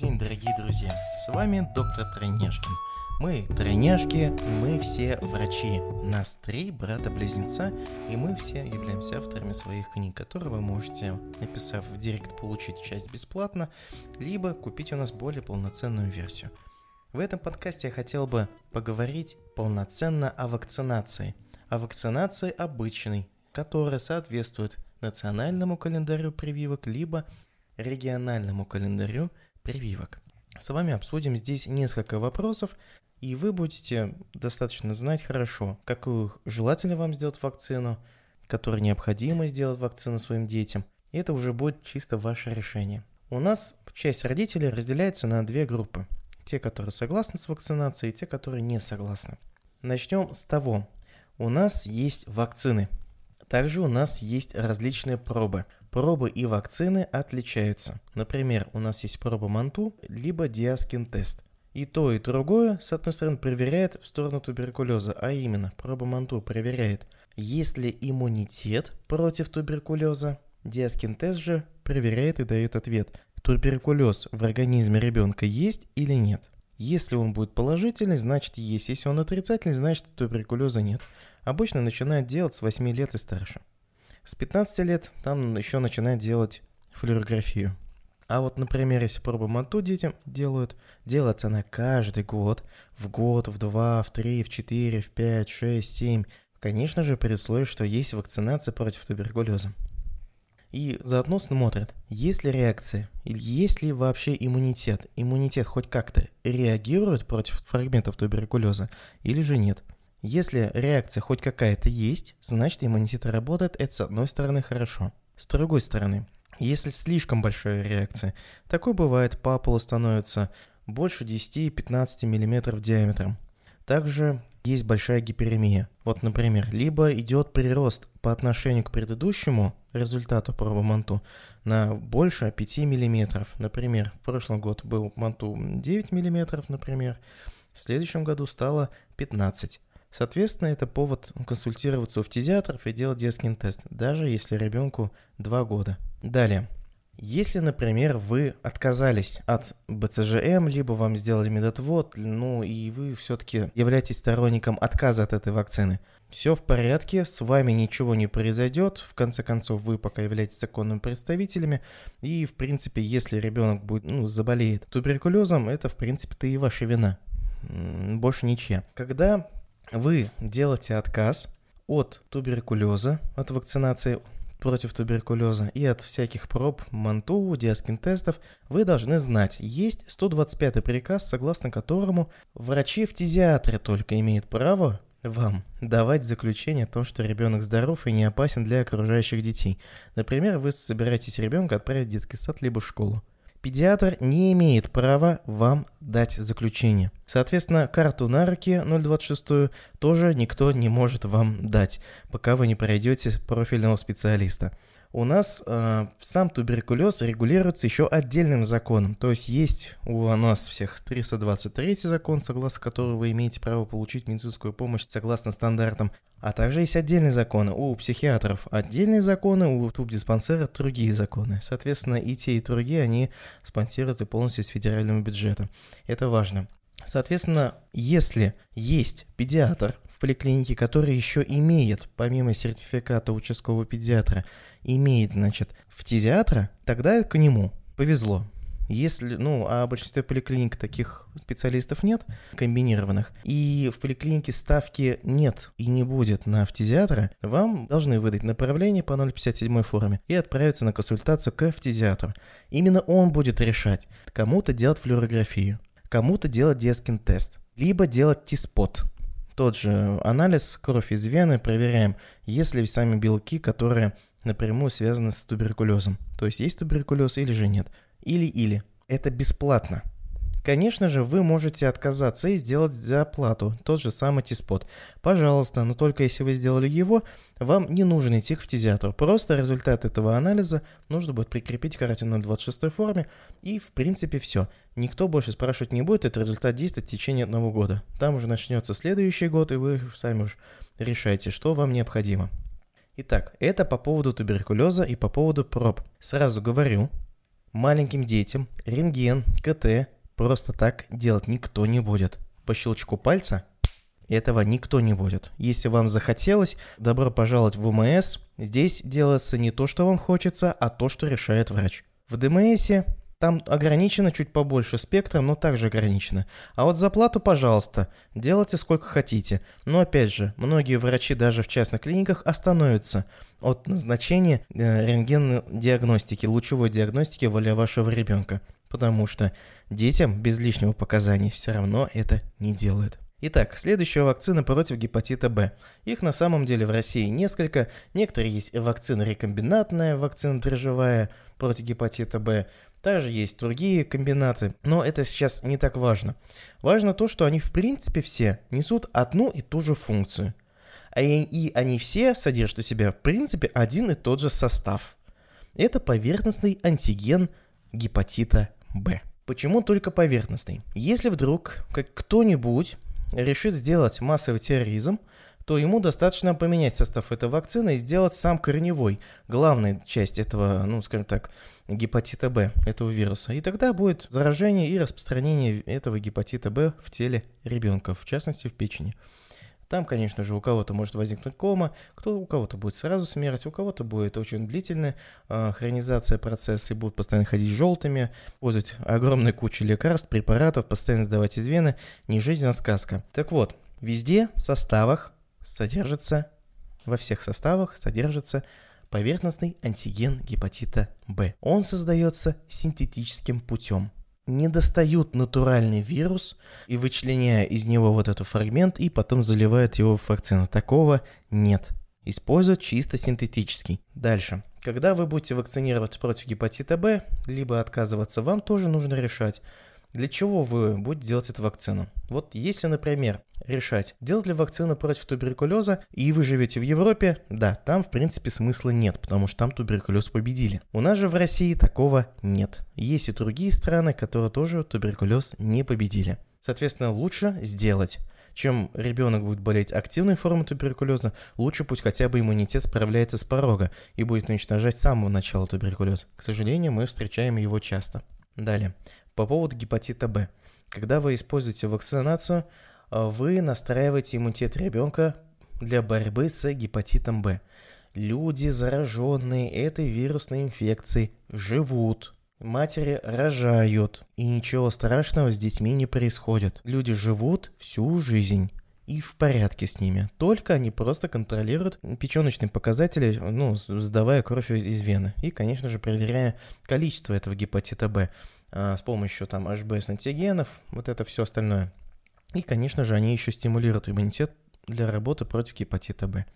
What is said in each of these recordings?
день, дорогие друзья! С вами доктор Тройняшкин. Мы тройняшки, мы все врачи. Нас три брата-близнеца, и мы все являемся авторами своих книг, которые вы можете, написав в директ, получить часть бесплатно, либо купить у нас более полноценную версию. В этом подкасте я хотел бы поговорить полноценно о вакцинации. О вакцинации обычной, которая соответствует национальному календарю прививок, либо региональному календарю прививок. С вами обсудим здесь несколько вопросов, и вы будете достаточно знать хорошо, какую желательно вам сделать вакцину, которую необходимо сделать вакцину своим детям. И это уже будет чисто ваше решение. У нас часть родителей разделяется на две группы. Те, которые согласны с вакцинацией, и те, которые не согласны. Начнем с того. У нас есть вакцины. Также у нас есть различные пробы. Пробы и вакцины отличаются. Например, у нас есть проба Манту, либо Диаскин тест. И то, и другое, с одной стороны, проверяет в сторону туберкулеза, а именно, проба Манту проверяет, есть ли иммунитет против туберкулеза. Диаскин тест же проверяет и дает ответ, туберкулез в организме ребенка есть или нет. Если он будет положительный, значит есть. Если он отрицательный, значит туберкулеза нет. Обычно начинают делать с 8 лет и старше. С 15 лет там еще начинают делать флюорографию. А вот, например, если пробу МАТУ детям делают, делается она каждый год, в год, в два, в три, в четыре, в пять, шесть, семь. Конечно же, при условии, что есть вакцинация против туберкулеза. И заодно смотрят, есть ли реакция, или есть ли вообще иммунитет. Иммунитет хоть как-то реагирует против фрагментов туберкулеза, или же нет. Если реакция хоть какая-то есть, значит иммунитет работает, это с одной стороны хорошо. С другой стороны, если слишком большая реакция, такое бывает, папула становится больше 10-15 мм диаметром. Также есть большая гиперемия. Вот, например, либо идет прирост по отношению к предыдущему результату пробы манту на больше 5 мм. Например, в прошлом году был манту 9 мм, например, в следующем году стало 15 Соответственно, это повод консультироваться у фтизиатров и делать детский тест, даже если ребенку 2 года. Далее. Если, например, вы отказались от БЦЖМ, либо вам сделали медотвод, ну и вы все-таки являетесь сторонником отказа от этой вакцины, все в порядке, с вами ничего не произойдет, в конце концов вы пока являетесь законными представителями, и в принципе, если ребенок будет, ну, заболеет туберкулезом, это в принципе-то и ваша вина, больше ничья. Когда вы делаете отказ от туберкулеза, от вакцинации против туберкулеза и от всяких проб, манту, диаскин-тестов, вы должны знать, есть 125 приказ, согласно которому врачи-фтизиатры только имеют право вам давать заключение о том, что ребенок здоров и не опасен для окружающих детей. Например, вы собираетесь ребенка отправить в детский сад либо в школу. Педиатр не имеет права вам дать заключение. Соответственно, карту на руки 026 тоже никто не может вам дать, пока вы не пройдете профильного специалиста. У нас э, сам туберкулез регулируется еще отдельным законом. То есть есть у нас всех 323 закон, согласно которому вы имеете право получить медицинскую помощь согласно стандартам. А также есть отдельные законы у психиатров, отдельные законы, у тубдиспансера другие законы. Соответственно, и те, и другие, они спонсируются полностью из федерального бюджета. Это важно. Соответственно, если есть педиатр в поликлинике, который еще имеет, помимо сертификата участкового педиатра, имеет, значит, фтизиатра, тогда к нему повезло. Если, ну, а в большинстве поликлиник таких специалистов нет, комбинированных, и в поликлинике ставки нет и не будет на фтизиатра, вам должны выдать направление по 057 форме и отправиться на консультацию к фтизиатру. Именно он будет решать, кому-то делать флюорографию, кому-то делать детский тест, либо делать T-спот, тот же анализ кровь из вены, проверяем, есть ли сами белки, которые напрямую связаны с туберкулезом. То есть есть туберкулез или же нет. Или-или. Это бесплатно. Конечно же, вы можете отказаться и сделать за оплату тот же самый T-спот. Пожалуйста, но только если вы сделали его, вам не нужно идти к фтизиатру. Просто результат этого анализа нужно будет прикрепить к карте 026 форме, и в принципе все. Никто больше спрашивать не будет, это результат действия в течение одного года. Там уже начнется следующий год, и вы сами уж решаете, что вам необходимо. Итак, это по поводу туберкулеза и по поводу проб. Сразу говорю, Маленьким детям рентген, КТ просто так делать никто не будет. По щелчку пальца этого никто не будет. Если вам захотелось, добро пожаловать в ВМС. Здесь делается не то, что вам хочется, а то, что решает врач. В ДМСе там ограничено чуть побольше спектром, но также ограничено. А вот за плату, пожалуйста, делайте сколько хотите. Но опять же, многие врачи даже в частных клиниках остановятся от назначения э, рентген-диагностики, лучевой диагностики для вашего ребенка. Потому что детям без лишнего показаний все равно это не делают. Итак, следующая вакцина против гепатита Б. Их на самом деле в России несколько. Некоторые есть вакцина рекомбинатная, вакцина дрожжевая против гепатита Б. Также есть другие комбинаты, но это сейчас не так важно. Важно то, что они в принципе все несут одну и ту же функцию. А и, они все содержат в себе в принципе один и тот же состав. Это поверхностный антиген гепатита Б. Почему только поверхностный? Если вдруг как кто-нибудь решит сделать массовый терроризм, то ему достаточно поменять состав этой вакцины и сделать сам корневой, главная часть этого, ну, скажем так, гепатита Б, этого вируса. И тогда будет заражение и распространение этого гепатита Б в теле ребенка, в частности в печени. Там, конечно же, у кого-то может возникнуть кома, кто, у кого-то будет сразу смерть, у кого-то будет очень длительная э, хронизация процесса и будут постоянно ходить желтыми, пользовать огромной кучей лекарств, препаратов, постоянно сдавать из вены. Не жизнь, а сказка. Так вот, везде в составах содержится, во всех составах содержится поверхностный антиген гепатита Б. Он создается синтетическим путем не достают натуральный вирус и вычленяя из него вот этот фрагмент и потом заливают его в вакцину. Такого нет. Используют чисто синтетический. Дальше. Когда вы будете вакцинировать против гепатита Б, либо отказываться, вам тоже нужно решать, для чего вы будете делать эту вакцину? Вот если, например, решать, делать ли вакцину против туберкулеза, и вы живете в Европе, да, там в принципе смысла нет, потому что там туберкулез победили. У нас же в России такого нет. Есть и другие страны, которые тоже туберкулез не победили. Соответственно, лучше сделать чем ребенок будет болеть активной формой туберкулеза, лучше пусть хотя бы иммунитет справляется с порога и будет уничтожать с самого начала туберкулез. К сожалению, мы встречаем его часто. Далее. По поводу гепатита Б. Когда вы используете вакцинацию, э, вы настраиваете иммунитет ребенка для борьбы с гепатитом Б. Люди, зараженные этой вирусной инфекцией, живут. Матери рожают, и ничего страшного с детьми не происходит. Люди живут всю жизнь и в порядке с ними. Только они просто контролируют печеночные показатели, ну, сдавая кровь из вены. И, конечно же, проверяя количество этого гепатита Б. А, с помощью там HBS-антигенов, вот это все остальное. И, конечно же, они еще стимулируют иммунитет для работы против гепатита Б.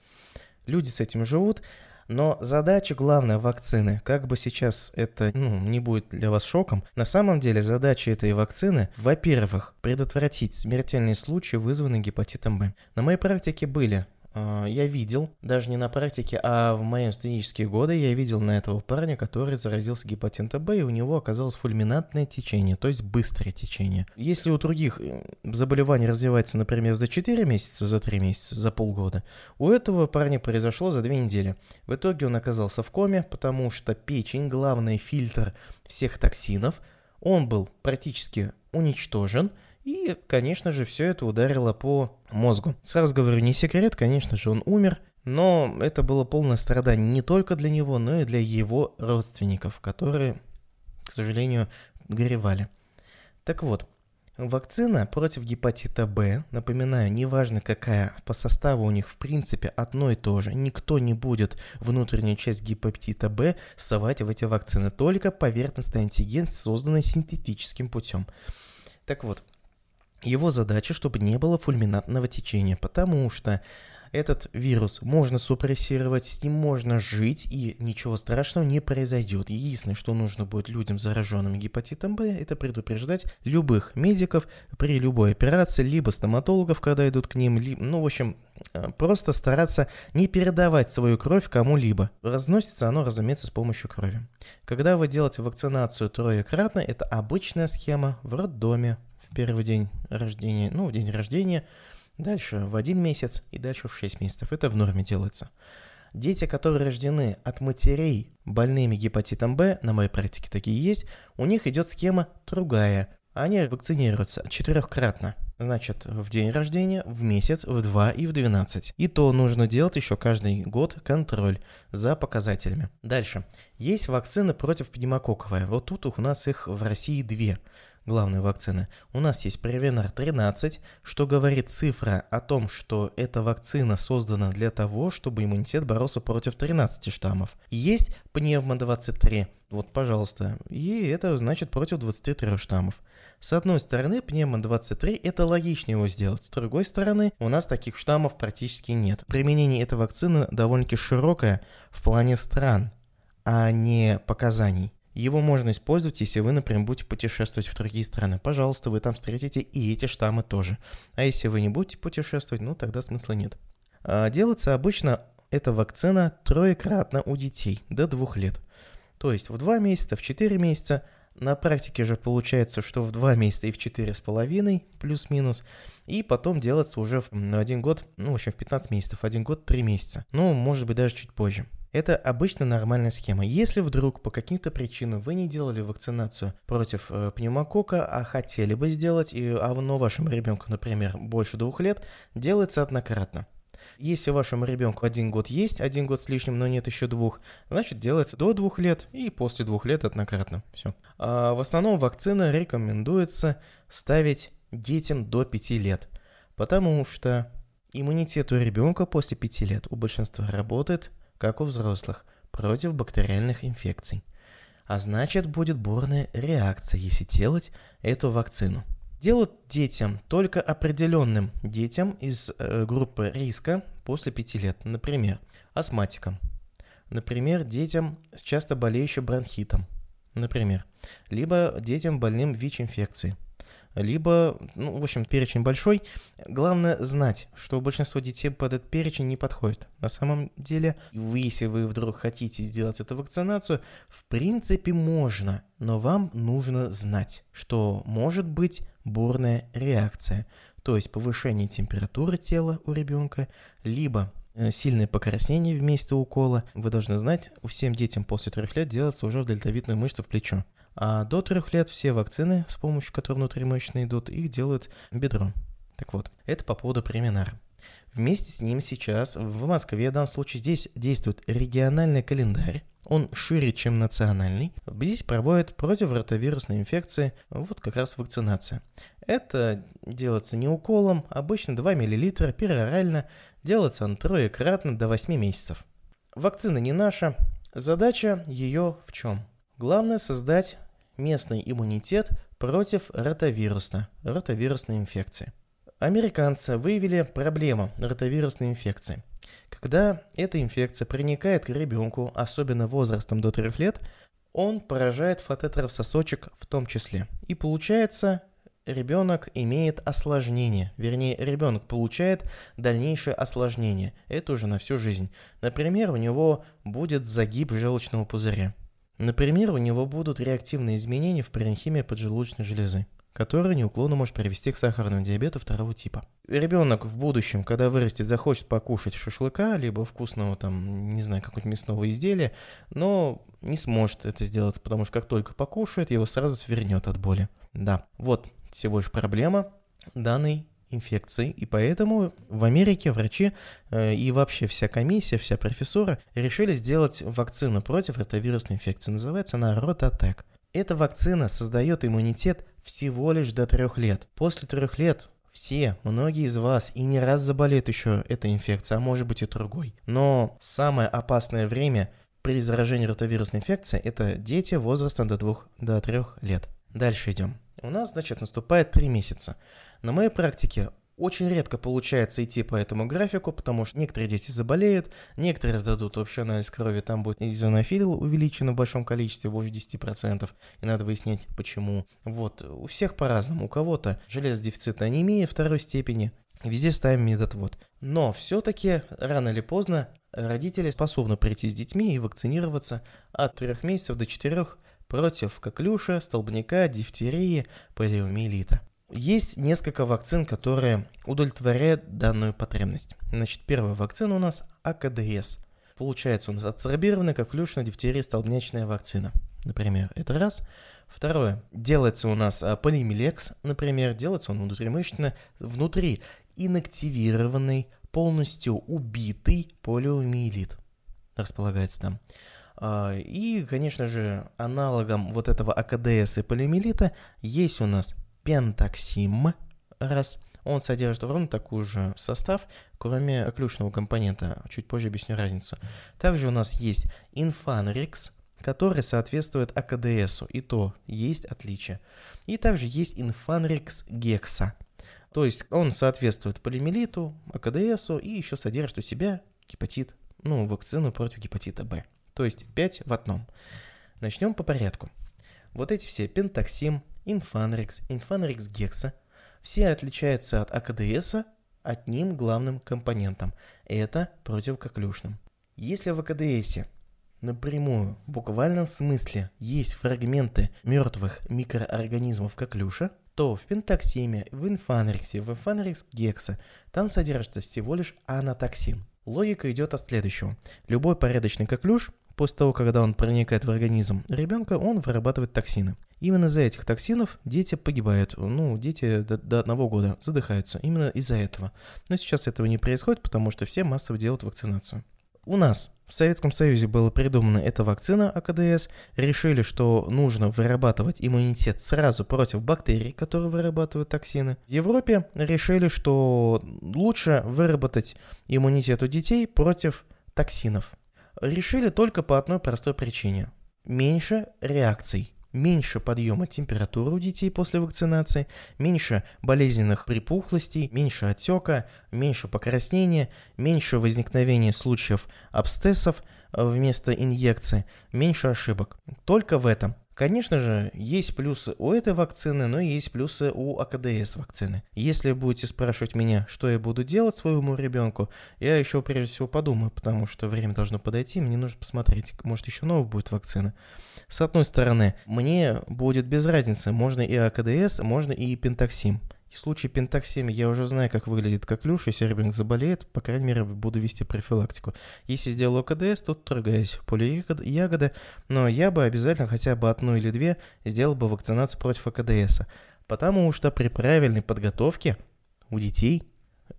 Люди с этим живут, но задача главная вакцины, как бы сейчас это ну, не будет для вас шоком, на самом деле задача этой вакцины, во-первых, предотвратить смертельные случаи, вызванные гепатитом Б. На моей практике были я видел, даже не на практике, а в мои студенческие годы я видел на этого парня, который заразился гепатитом Б, и у него оказалось фульминантное течение, то есть быстрое течение. Если у других э, заболеваний развивается, например, за 4 месяца, за 3 месяца, за полгода, у этого парня произошло за 2 недели. В итоге он оказался в коме, потому что печень, главный фильтр всех токсинов, он был практически уничтожен, и, конечно же, все это ударило по мозгу. Сразу говорю, не секрет, конечно же, он умер, но это было полное страдание не только для него, но и для его родственников, которые, к сожалению, горевали. Так вот, вакцина против гепатита Б, напоминаю, неважно какая, по составу у них в принципе одно и то же. Никто не будет внутреннюю часть гепатита Б совать в эти вакцины, только поверхностный антиген, созданный синтетическим путем. Так вот, его задача, чтобы не было фульминатного течения, потому что этот вирус можно супрессировать, с ним можно жить, и ничего страшного не произойдет. Единственное, что нужно будет людям, зараженным гепатитом Б, это предупреждать любых медиков при любой операции, либо стоматологов, когда идут к ним, либо, ну, в общем, э, просто стараться не передавать свою кровь кому-либо. Разносится оно, разумеется, с помощью крови. Когда вы делаете вакцинацию троекратно, это обычная схема в роддоме, первый день рождения, ну, в день рождения, дальше в один месяц и дальше в 6 месяцев. Это в норме делается. Дети, которые рождены от матерей больными гепатитом Б, на моей практике такие есть, у них идет схема другая. Они вакцинируются четырехкратно. Значит, в день рождения, в месяц, в 2 и в 12. И то нужно делать еще каждый год контроль за показателями. Дальше. Есть вакцины против пневмококковой. Вот тут у нас их в России две главные вакцины. У нас есть Превенар 13, что говорит цифра о том, что эта вакцина создана для того, чтобы иммунитет боролся против 13 штаммов. Есть Пневмо 23, вот пожалуйста, и это значит против 23 штаммов. С одной стороны, пневмо 23 это логичнее его сделать. С другой стороны, у нас таких штаммов практически нет. Применение этой вакцины довольно-таки широкое в плане стран, а не показаний. Его можно использовать, если вы, например, будете путешествовать в другие страны. Пожалуйста, вы там встретите и эти штаммы тоже. А если вы не будете путешествовать, ну тогда смысла нет. А, делается обычно эта вакцина троекратно у детей до двух лет. То есть в 2 месяца, в 4 месяца, на практике же получается, что в 2 месяца и в 4,5 плюс-минус, и потом делается уже в один год, ну, в общем, в 15 месяцев, один год, 3 месяца. Ну, может быть, даже чуть позже. Это обычно нормальная схема. Если вдруг по каким-то причинам вы не делали вакцинацию против э, пневмокока, а хотели бы сделать, и, а но вашему ребенку, например, больше двух лет, делается однократно. Если вашему ребенку один год есть, один год с лишним, но нет еще двух, значит делается до двух лет и после двух лет однократно. Все. А в основном вакцина рекомендуется ставить детям до 5 лет, потому что иммунитет у ребенка после 5 лет у большинства работает, как у взрослых, против бактериальных инфекций. А значит будет бурная реакция, если делать эту вакцину. Делают детям, только определенным детям из э, группы риска после 5 лет, например, астматикам, например, детям с часто болеющим бронхитом, например, либо детям больным ВИЧ-инфекцией, либо, ну, в общем, перечень большой. Главное знать, что большинство детей под этот перечень не подходит. На самом деле, вы, если вы вдруг хотите сделать эту вакцинацию, в принципе можно, но вам нужно знать, что может быть бурная реакция, то есть повышение температуры тела у ребенка, либо э, сильное покраснение вместе укола. Вы должны знать, у всем детям после трех лет делается уже в дельтовидную мышцу в плечо. А до трех лет все вакцины, с помощью которых внутримышечно идут, их делают бедро. Так вот, это по поводу преминара. Вместе с ним сейчас в Москве, в данном случае здесь действует региональный календарь, он шире, чем национальный. Здесь проводят против ротовирусной инфекции, вот как раз вакцинация. Это делается не уколом, обычно 2 мл перорально, делается он троекратно до 8 месяцев. Вакцина не наша, задача ее в чем? Главное создать местный иммунитет против ротовируса, ротовирусной инфекции. Американцы выявили проблему ротовирусной инфекции. Когда эта инфекция проникает к ребенку, особенно возрастом до 3 лет, он поражает фотетров сосочек в том числе. И получается, ребенок имеет осложнение, вернее, ребенок получает дальнейшее осложнение. Это уже на всю жизнь. Например, у него будет загиб желчного пузыря. Например, у него будут реактивные изменения в паренхиме поджелудочной железы, которые неуклонно может привести к сахарному диабету второго типа. Ребенок в будущем, когда вырастет, захочет покушать шашлыка, либо вкусного там, не знаю, какого-нибудь мясного изделия, но не сможет это сделать, потому что как только покушает, его сразу свернет от боли. Да, вот всего лишь проблема данной инфекций, и поэтому в Америке врачи э, и вообще вся комиссия, вся профессора решили сделать вакцину против ротовирусной инфекции. Называется она Рототек. Эта вакцина создает иммунитет всего лишь до трех лет. После трех лет все, многие из вас и не раз заболеют еще этой инфекцией, а может быть и другой. Но самое опасное время при заражении ротовирусной инфекцией – это дети возрастом до 2 до 3 лет. Дальше идем. У нас, значит, наступает 3 месяца. На моей практике очень редко получается идти по этому графику, потому что некоторые дети заболеют, некоторые сдадут общий анализ крови, там будет изонофил увеличен в большом количестве, больше 10%, и надо выяснять почему. Вот, у всех по-разному, у кого-то железодефицитная анемия второй степени, везде ставим метод вот. Но все-таки рано или поздно родители способны прийти с детьми и вакцинироваться от 3 месяцев до 4 против коклюша, столбняка, дифтерии, полиомиелита. Есть несколько вакцин, которые удовлетворяют данную потребность. Значит, первая вакцина у нас АКДС. Получается у нас адсорбированная коклюшная дифтерия столбнячная вакцина. Например, это раз. Второе. Делается у нас а, полимелекс, например, делается он внутримышечно, внутри инактивированный, полностью убитый полиомиелит располагается там. А, и, конечно же, аналогом вот этого АКДС и полиомиелита есть у нас пентаксим, раз. Он содержит ровно такой же состав, кроме оклюшного компонента. Чуть позже объясню разницу. Также у нас есть инфанрикс, который соответствует АКДСу, и то есть отличие. И также есть инфанрикс гекса, то есть он соответствует полимелиту, АКДСу и еще содержит у себя гепатит, ну, вакцину против гепатита Б. То есть 5 в одном. Начнем по порядку. Вот эти все пентаксим, инфанрикс, инфанрикс гекса, все отличаются от АКДСа одним главным компонентом. Это противококлюшным. Если в АКДСе напрямую, в буквальном смысле, есть фрагменты мертвых микроорганизмов коклюша, то в пентаксиме, в инфанриксе, в инфанрикс гекса там содержится всего лишь анатоксин. Логика идет от следующего. Любой порядочный коклюш После того, когда он проникает в организм ребенка, он вырабатывает токсины. Именно из-за этих токсинов дети погибают. Ну, дети до, до одного года задыхаются. Именно из-за этого. Но сейчас этого не происходит, потому что все массово делают вакцинацию. У нас в Советском Союзе была придумана эта вакцина АКДС. Решили, что нужно вырабатывать иммунитет сразу против бактерий, которые вырабатывают токсины. В Европе решили, что лучше выработать иммунитет у детей против токсинов решили только по одной простой причине. Меньше реакций, меньше подъема температуры у детей после вакцинации, меньше болезненных припухлостей, меньше отека, меньше покраснения, меньше возникновения случаев абсцессов э, вместо инъекции, меньше ошибок. Только в этом. Конечно же, есть плюсы у этой вакцины, но есть плюсы у АКДС вакцины. Если будете спрашивать меня, что я буду делать своему ребенку, я еще прежде всего подумаю, потому что время должно подойти, мне нужно посмотреть, может еще новая будет вакцина. С одной стороны, мне будет без разницы, можно и АКДС, можно и пентаксим. В случае пентаксемии я уже знаю, как выглядит коклюш, если ребенок заболеет, по крайней мере, буду вести профилактику. Если сделаю КДС, то торгаюсь поле ягоды, но я бы обязательно хотя бы одну или две сделал бы вакцинацию против АКДС. Потому что при правильной подготовке у детей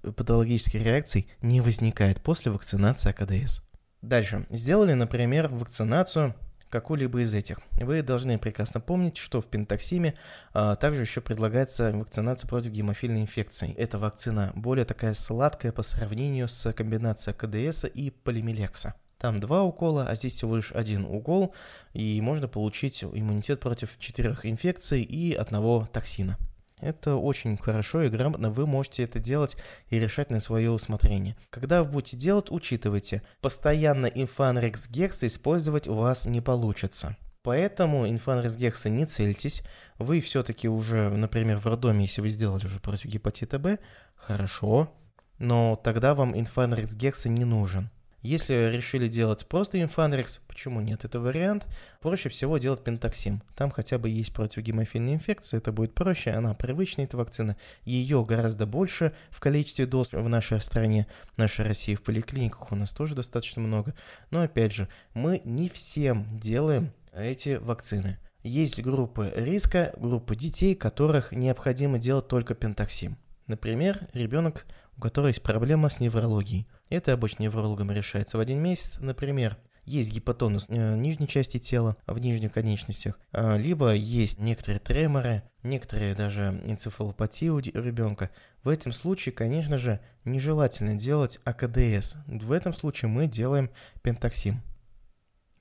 патологических реакций не возникает после вакцинации АКДС. Дальше. Сделали, например, вакцинацию какую-либо из этих. Вы должны прекрасно помнить, что в пентаксиме а, также еще предлагается вакцинация против гемофильной инфекции. Эта вакцина более такая сладкая по сравнению с комбинацией КДС и полимелекса. Там два укола, а здесь всего лишь один укол, и можно получить иммунитет против четырех инфекций и одного токсина. Это очень хорошо и грамотно, вы можете это делать и решать на свое усмотрение. Когда вы будете делать, учитывайте, постоянно инфанрекс гекса использовать у вас не получится. Поэтому инфанрекс гекса не цельтесь, вы все-таки уже, например, в роддоме, если вы сделали уже против гепатита Б, хорошо, но тогда вам инфанрекс гекса не нужен. Если решили делать просто инфанрекс, почему нет? Это вариант. Проще всего делать пентаксим. Там хотя бы есть противогемофильная инфекция, это будет проще, она привычная, эта вакцина. Ее гораздо больше в количестве доз в нашей стране, в нашей России, в поликлиниках у нас тоже достаточно много. Но опять же, мы не всем делаем эти вакцины. Есть группы риска, группы детей, которых необходимо делать только пентаксим. Например, ребенок, у которого есть проблема с неврологией. Это обычно неврологом решается в один месяц. Например, есть гипотонус э, нижней части тела, в нижних конечностях, э, либо есть некоторые треморы, некоторые даже энцефалопатии у ребенка. В этом случае, конечно же, нежелательно делать АКДС. В этом случае мы делаем пентаксим.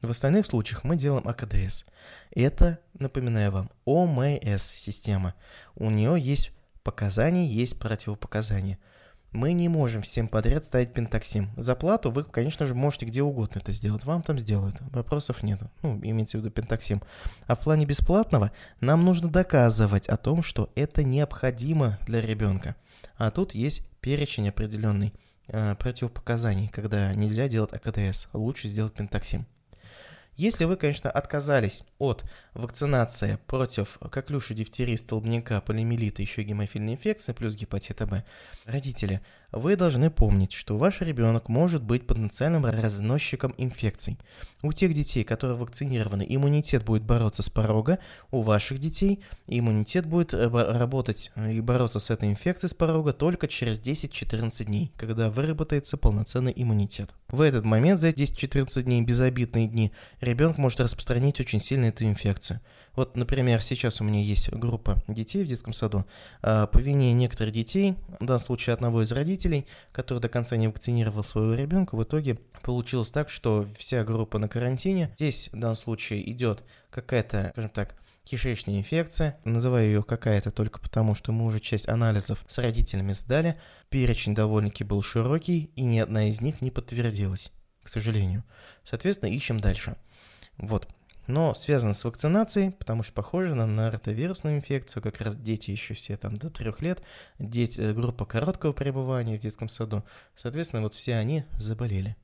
В остальных случаях мы делаем АКДС. Это, напоминаю вам, ОМС-система. У нее есть показания, есть противопоказания – мы не можем всем подряд ставить пентаксим. За плату вы, конечно же, можете где угодно это сделать. Вам там сделают. Вопросов нет. Ну, имеется в виду пентаксим. А в плане бесплатного нам нужно доказывать о том, что это необходимо для ребенка. А тут есть перечень определенный э, противопоказаний, когда нельзя делать АКТС. Лучше сделать пентаксим. Если вы, конечно, отказались от вакцинации против коклюши, дифтерии, столбняка, полимелита, еще гемофильной инфекции, плюс гепатита Б, родители, вы должны помнить, что ваш ребенок может быть потенциальным разносчиком инфекций. У тех детей, которые вакцинированы, иммунитет будет бороться с порога, у ваших детей иммунитет будет э, работать и бороться с этой инфекцией с порога только через 10-14 дней, когда выработается полноценный иммунитет. В этот момент, за 10-14 дней, безобидные дни, ребенок может распространить очень сильно эту инфекцию. Вот, например, сейчас у меня есть группа детей в детском саду. А, по вине некоторых детей, в данном случае одного из родителей, который до конца не вакцинировал своего ребенка, в итоге получилось так, что вся группа на карантине. Здесь в данном случае идет какая-то, скажем так, кишечная инфекция. Называю ее какая-то только потому, что мы уже часть анализов с родителями сдали. Перечень довольно-таки был широкий, и ни одна из них не подтвердилась, к сожалению. Соответственно, ищем дальше. Вот. Но связано с вакцинацией, потому что похоже на, на ротовирусную инфекцию, как раз дети еще все там до трех лет, дети, э, группа короткого пребывания в детском саду, соответственно, вот все они заболели.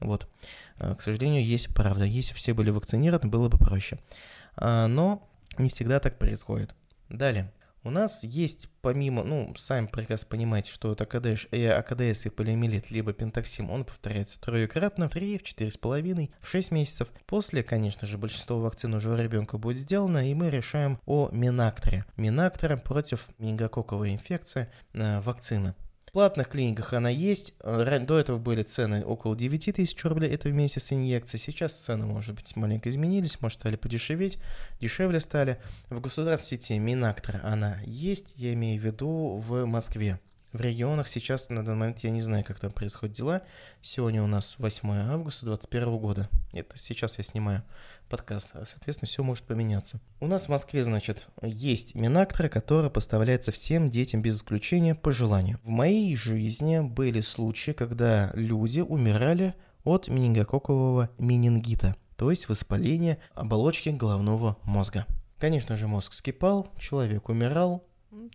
Вот. Э, к сожалению, есть правда. Если все были вакцинированы, было бы проще. А, но не всегда так происходит. Далее. У нас есть помимо, ну, сами прекрасно понимаете, что это АКД, э, АКДС и полиомиелит, либо пентаксим, он повторяется троекратно, в 3, в 4,5, в 6 месяцев. После, конечно же, большинство вакцин уже у ребенка будет сделано, и мы решаем о Минакторе. Минактора против менингококковой инфекции э, вакцина платных клиниках она есть. До этого были цены около 9 тысяч рублей, это вместе с инъекцией. Сейчас цены, может быть, маленько изменились, может, стали подешеветь, дешевле стали. В государственной сети Минактор она есть, я имею в виду в Москве. В регионах сейчас, на данный момент, я не знаю, как там происходят дела. Сегодня у нас 8 августа 2021 года. Это сейчас я снимаю подкаст. Соответственно, все может поменяться. У нас в Москве, значит, есть Минактора, который поставляется всем детям без исключения по желанию. В моей жизни были случаи, когда люди умирали от менингококкового менингита, то есть воспаления оболочки головного мозга. Конечно же, мозг вскипал, человек умирал,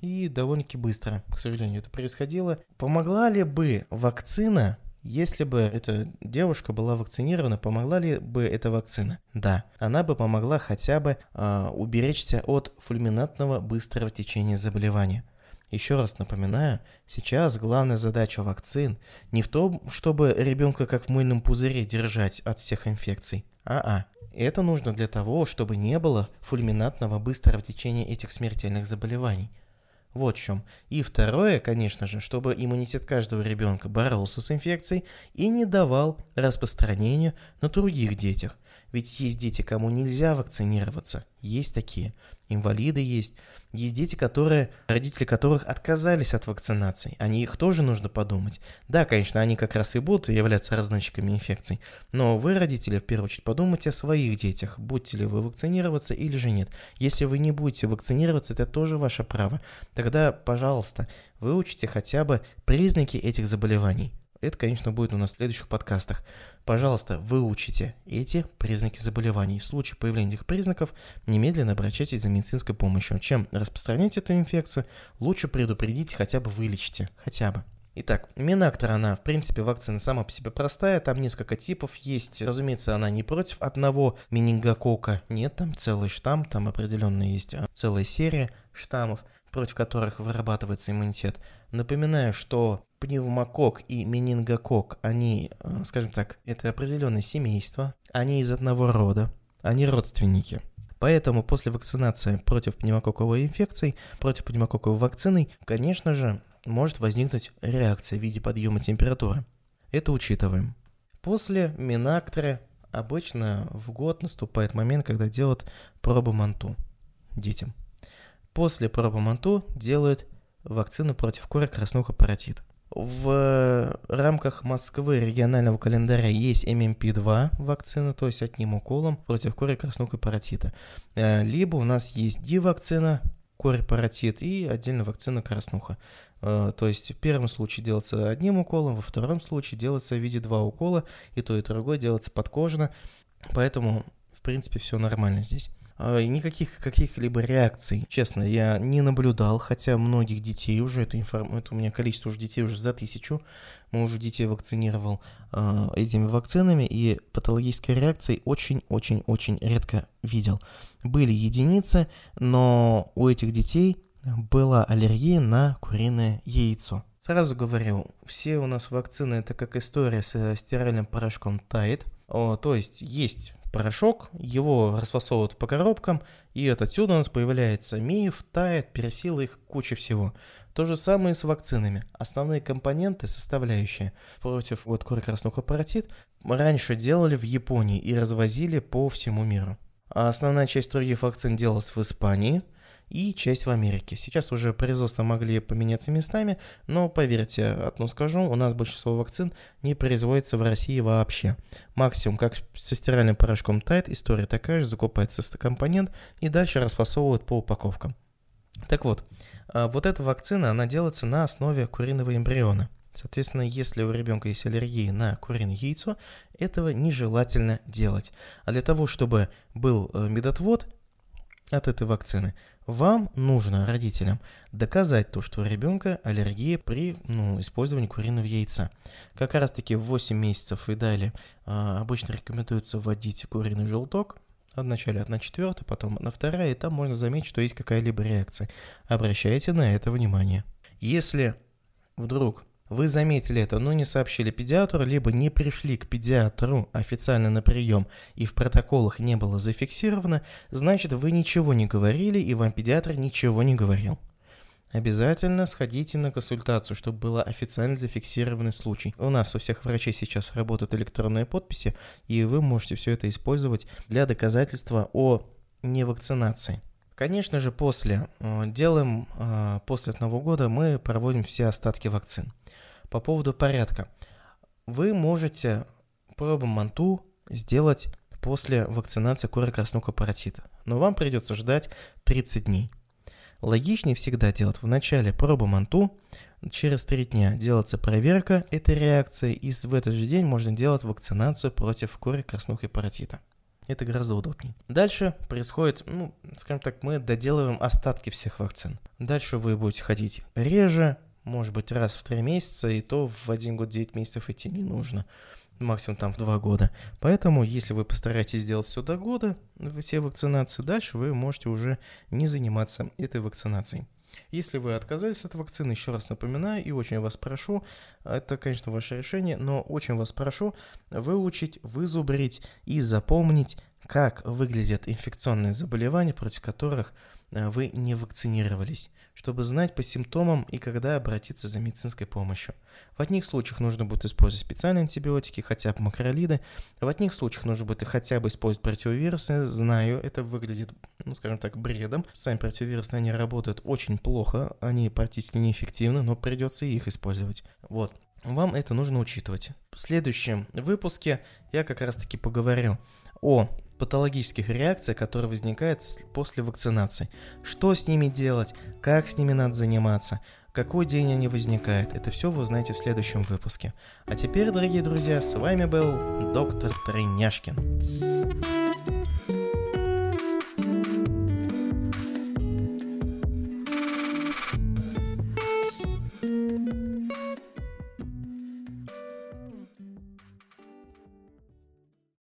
и довольно-таки быстро, к сожалению, это происходило. Помогла ли бы вакцина, если бы эта девушка была вакцинирована, помогла ли бы эта вакцина? Да, она бы помогла хотя бы э, уберечься от фульминантного быстрого течения заболевания. Еще раз напоминаю, сейчас главная задача вакцин не в том, чтобы ребенка как в мыльном пузыре держать от всех инфекций. А-а. Это нужно для того, чтобы не было фульминантного быстрого течения этих смертельных заболеваний. Вот в чем. И второе, конечно же, чтобы иммунитет каждого ребенка боролся с инфекцией и не давал распространению на других детях. Ведь есть дети, кому нельзя вакцинироваться. Есть такие. Инвалиды есть. Есть дети, которые, родители которых отказались от вакцинации. О них тоже нужно подумать. Да, конечно, они как раз и будут являться разносчиками инфекций. Но вы, родители, в первую очередь подумайте о своих детях. Будете ли вы вакцинироваться или же нет. Если вы не будете вакцинироваться, это тоже ваше право. Тогда, пожалуйста, выучите хотя бы признаки этих заболеваний. Это, конечно, будет у нас в следующих подкастах. Пожалуйста, выучите эти признаки заболеваний. В случае появления этих признаков немедленно обращайтесь за медицинской помощью. Чем распространять эту инфекцию, лучше предупредите, хотя бы вылечите. Хотя бы. Итак, Минактор, она, в принципе, вакцина сама по себе простая, там несколько типов есть. Разумеется, она не против одного менингокока, нет, там целый штамм, там определенно есть а, целая серия штаммов, против которых вырабатывается иммунитет. Напоминаю, что пневмокок и менингокок, они, э, скажем так, это определенное семейство, они из одного рода, они родственники. Поэтому после вакцинации против пневмококковой инфекции, против пневмококковой вакцины, конечно же, может возникнуть реакция в виде подъема температуры. Это учитываем. После Минактора обычно в год наступает момент, когда делают пробу манту детям. После пробы манту делают вакцину против кори краснуха паротит. В рамках Москвы регионального календаря есть ММП-2 вакцина, то есть одним уколом против кори краснуха паротита. Э, либо у нас есть D-вакцина, кори паротит и отдельно вакцина краснуха. Э, то есть в первом случае делается одним уколом, во втором случае делается в виде два укола, и то и другое делается подкожно. Поэтому, в принципе, все нормально здесь. А, никаких каких-либо реакций, честно, я не наблюдал, хотя многих детей уже, это, информ... это у меня количество уже детей уже за тысячу, мы уже детей вакцинировал э, этими вакцинами, и патологической реакции очень-очень-очень редко видел. Были единицы, но у этих детей была аллергия на куриное яйцо. Сразу говорю, все у нас вакцины это как история с стиральным порошком тает. О, то есть есть порошок, его расфасовывают по коробкам, и от отсюда у нас появляется миф, тает, пересил их, куча всего. То же самое с вакцинами. Основные компоненты, составляющие против вот кори краснуха паротит, раньше делали в Японии и развозили по всему миру. А основная часть других вакцин делалась в Испании – и часть в Америке. Сейчас уже производства могли поменяться местами, но поверьте, одно скажу, у нас большинство вакцин не производится в России вообще. Максимум, как со стиральным порошком Tide, история такая же, закупается компонент и дальше расфасовывают по упаковкам. Так вот, а, вот эта вакцина, она делается на основе куриного эмбриона. Соответственно, если у ребенка есть аллергия на куриное яйцо, этого нежелательно делать. А для того, чтобы был э, медотвод от этой вакцины, вам нужно, родителям, доказать то, что у ребенка аллергия при ну, использовании куриного яйца. Как раз таки в 8 месяцев и далее а, обычно рекомендуется вводить куриный желток, вначале одна четвертая, потом на вторая, и там можно заметить, что есть какая-либо реакция. Обращайте на это внимание. Если вдруг вы заметили это, но не сообщили педиатру, либо не пришли к педиатру официально на прием и в протоколах не было зафиксировано, значит вы ничего не говорили и вам педиатр ничего не говорил. Обязательно сходите на консультацию, чтобы был официально зафиксированный случай. У нас у всех врачей сейчас работают электронные подписи, и вы можете все это использовать для доказательства о невакцинации. Конечно же, после э, делаем, э, после одного года мы проводим все остатки вакцин. По поводу порядка. Вы можете пробу МАНТУ сделать после вакцинации кори краснуха паротита, но вам придется ждать 30 дней. Логичнее всегда делать в начале пробу МАНТУ, через 3 дня делается проверка этой реакции, и в этот же день можно делать вакцинацию против кори краснухи паротита. Это гораздо удобнее. Дальше происходит, ну, скажем так, мы доделываем остатки всех вакцин. Дальше вы будете ходить реже, может быть, раз в 3 месяца, и то в один год 9 месяцев идти не нужно. Максимум там в 2 года. Поэтому, если вы постараетесь сделать все до года, все вакцинации, дальше вы можете уже не заниматься этой вакцинацией. Если вы отказались от вакцины, еще раз напоминаю и очень вас прошу, это, конечно, ваше решение, но очень вас прошу выучить, вызубрить и запомнить, как выглядят инфекционные заболевания, против которых вы не вакцинировались, чтобы знать по симптомам и когда обратиться за медицинской помощью. В одних случаях нужно будет использовать специальные антибиотики, хотя бы макролиды. В одних случаях нужно будет хотя бы использовать противовирусные. Знаю, это выглядит, ну, скажем так, бредом. Сами противовирусные, они работают очень плохо, они практически неэффективны, но придется их использовать. Вот. Вам это нужно учитывать. В следующем выпуске я как раз таки поговорю о патологических реакциях, которые возникают после вакцинации. Что с ними делать, как с ними надо заниматься, какой день они возникают. Это все вы узнаете в следующем выпуске. А теперь, дорогие друзья, с вами был доктор Тройняшкин.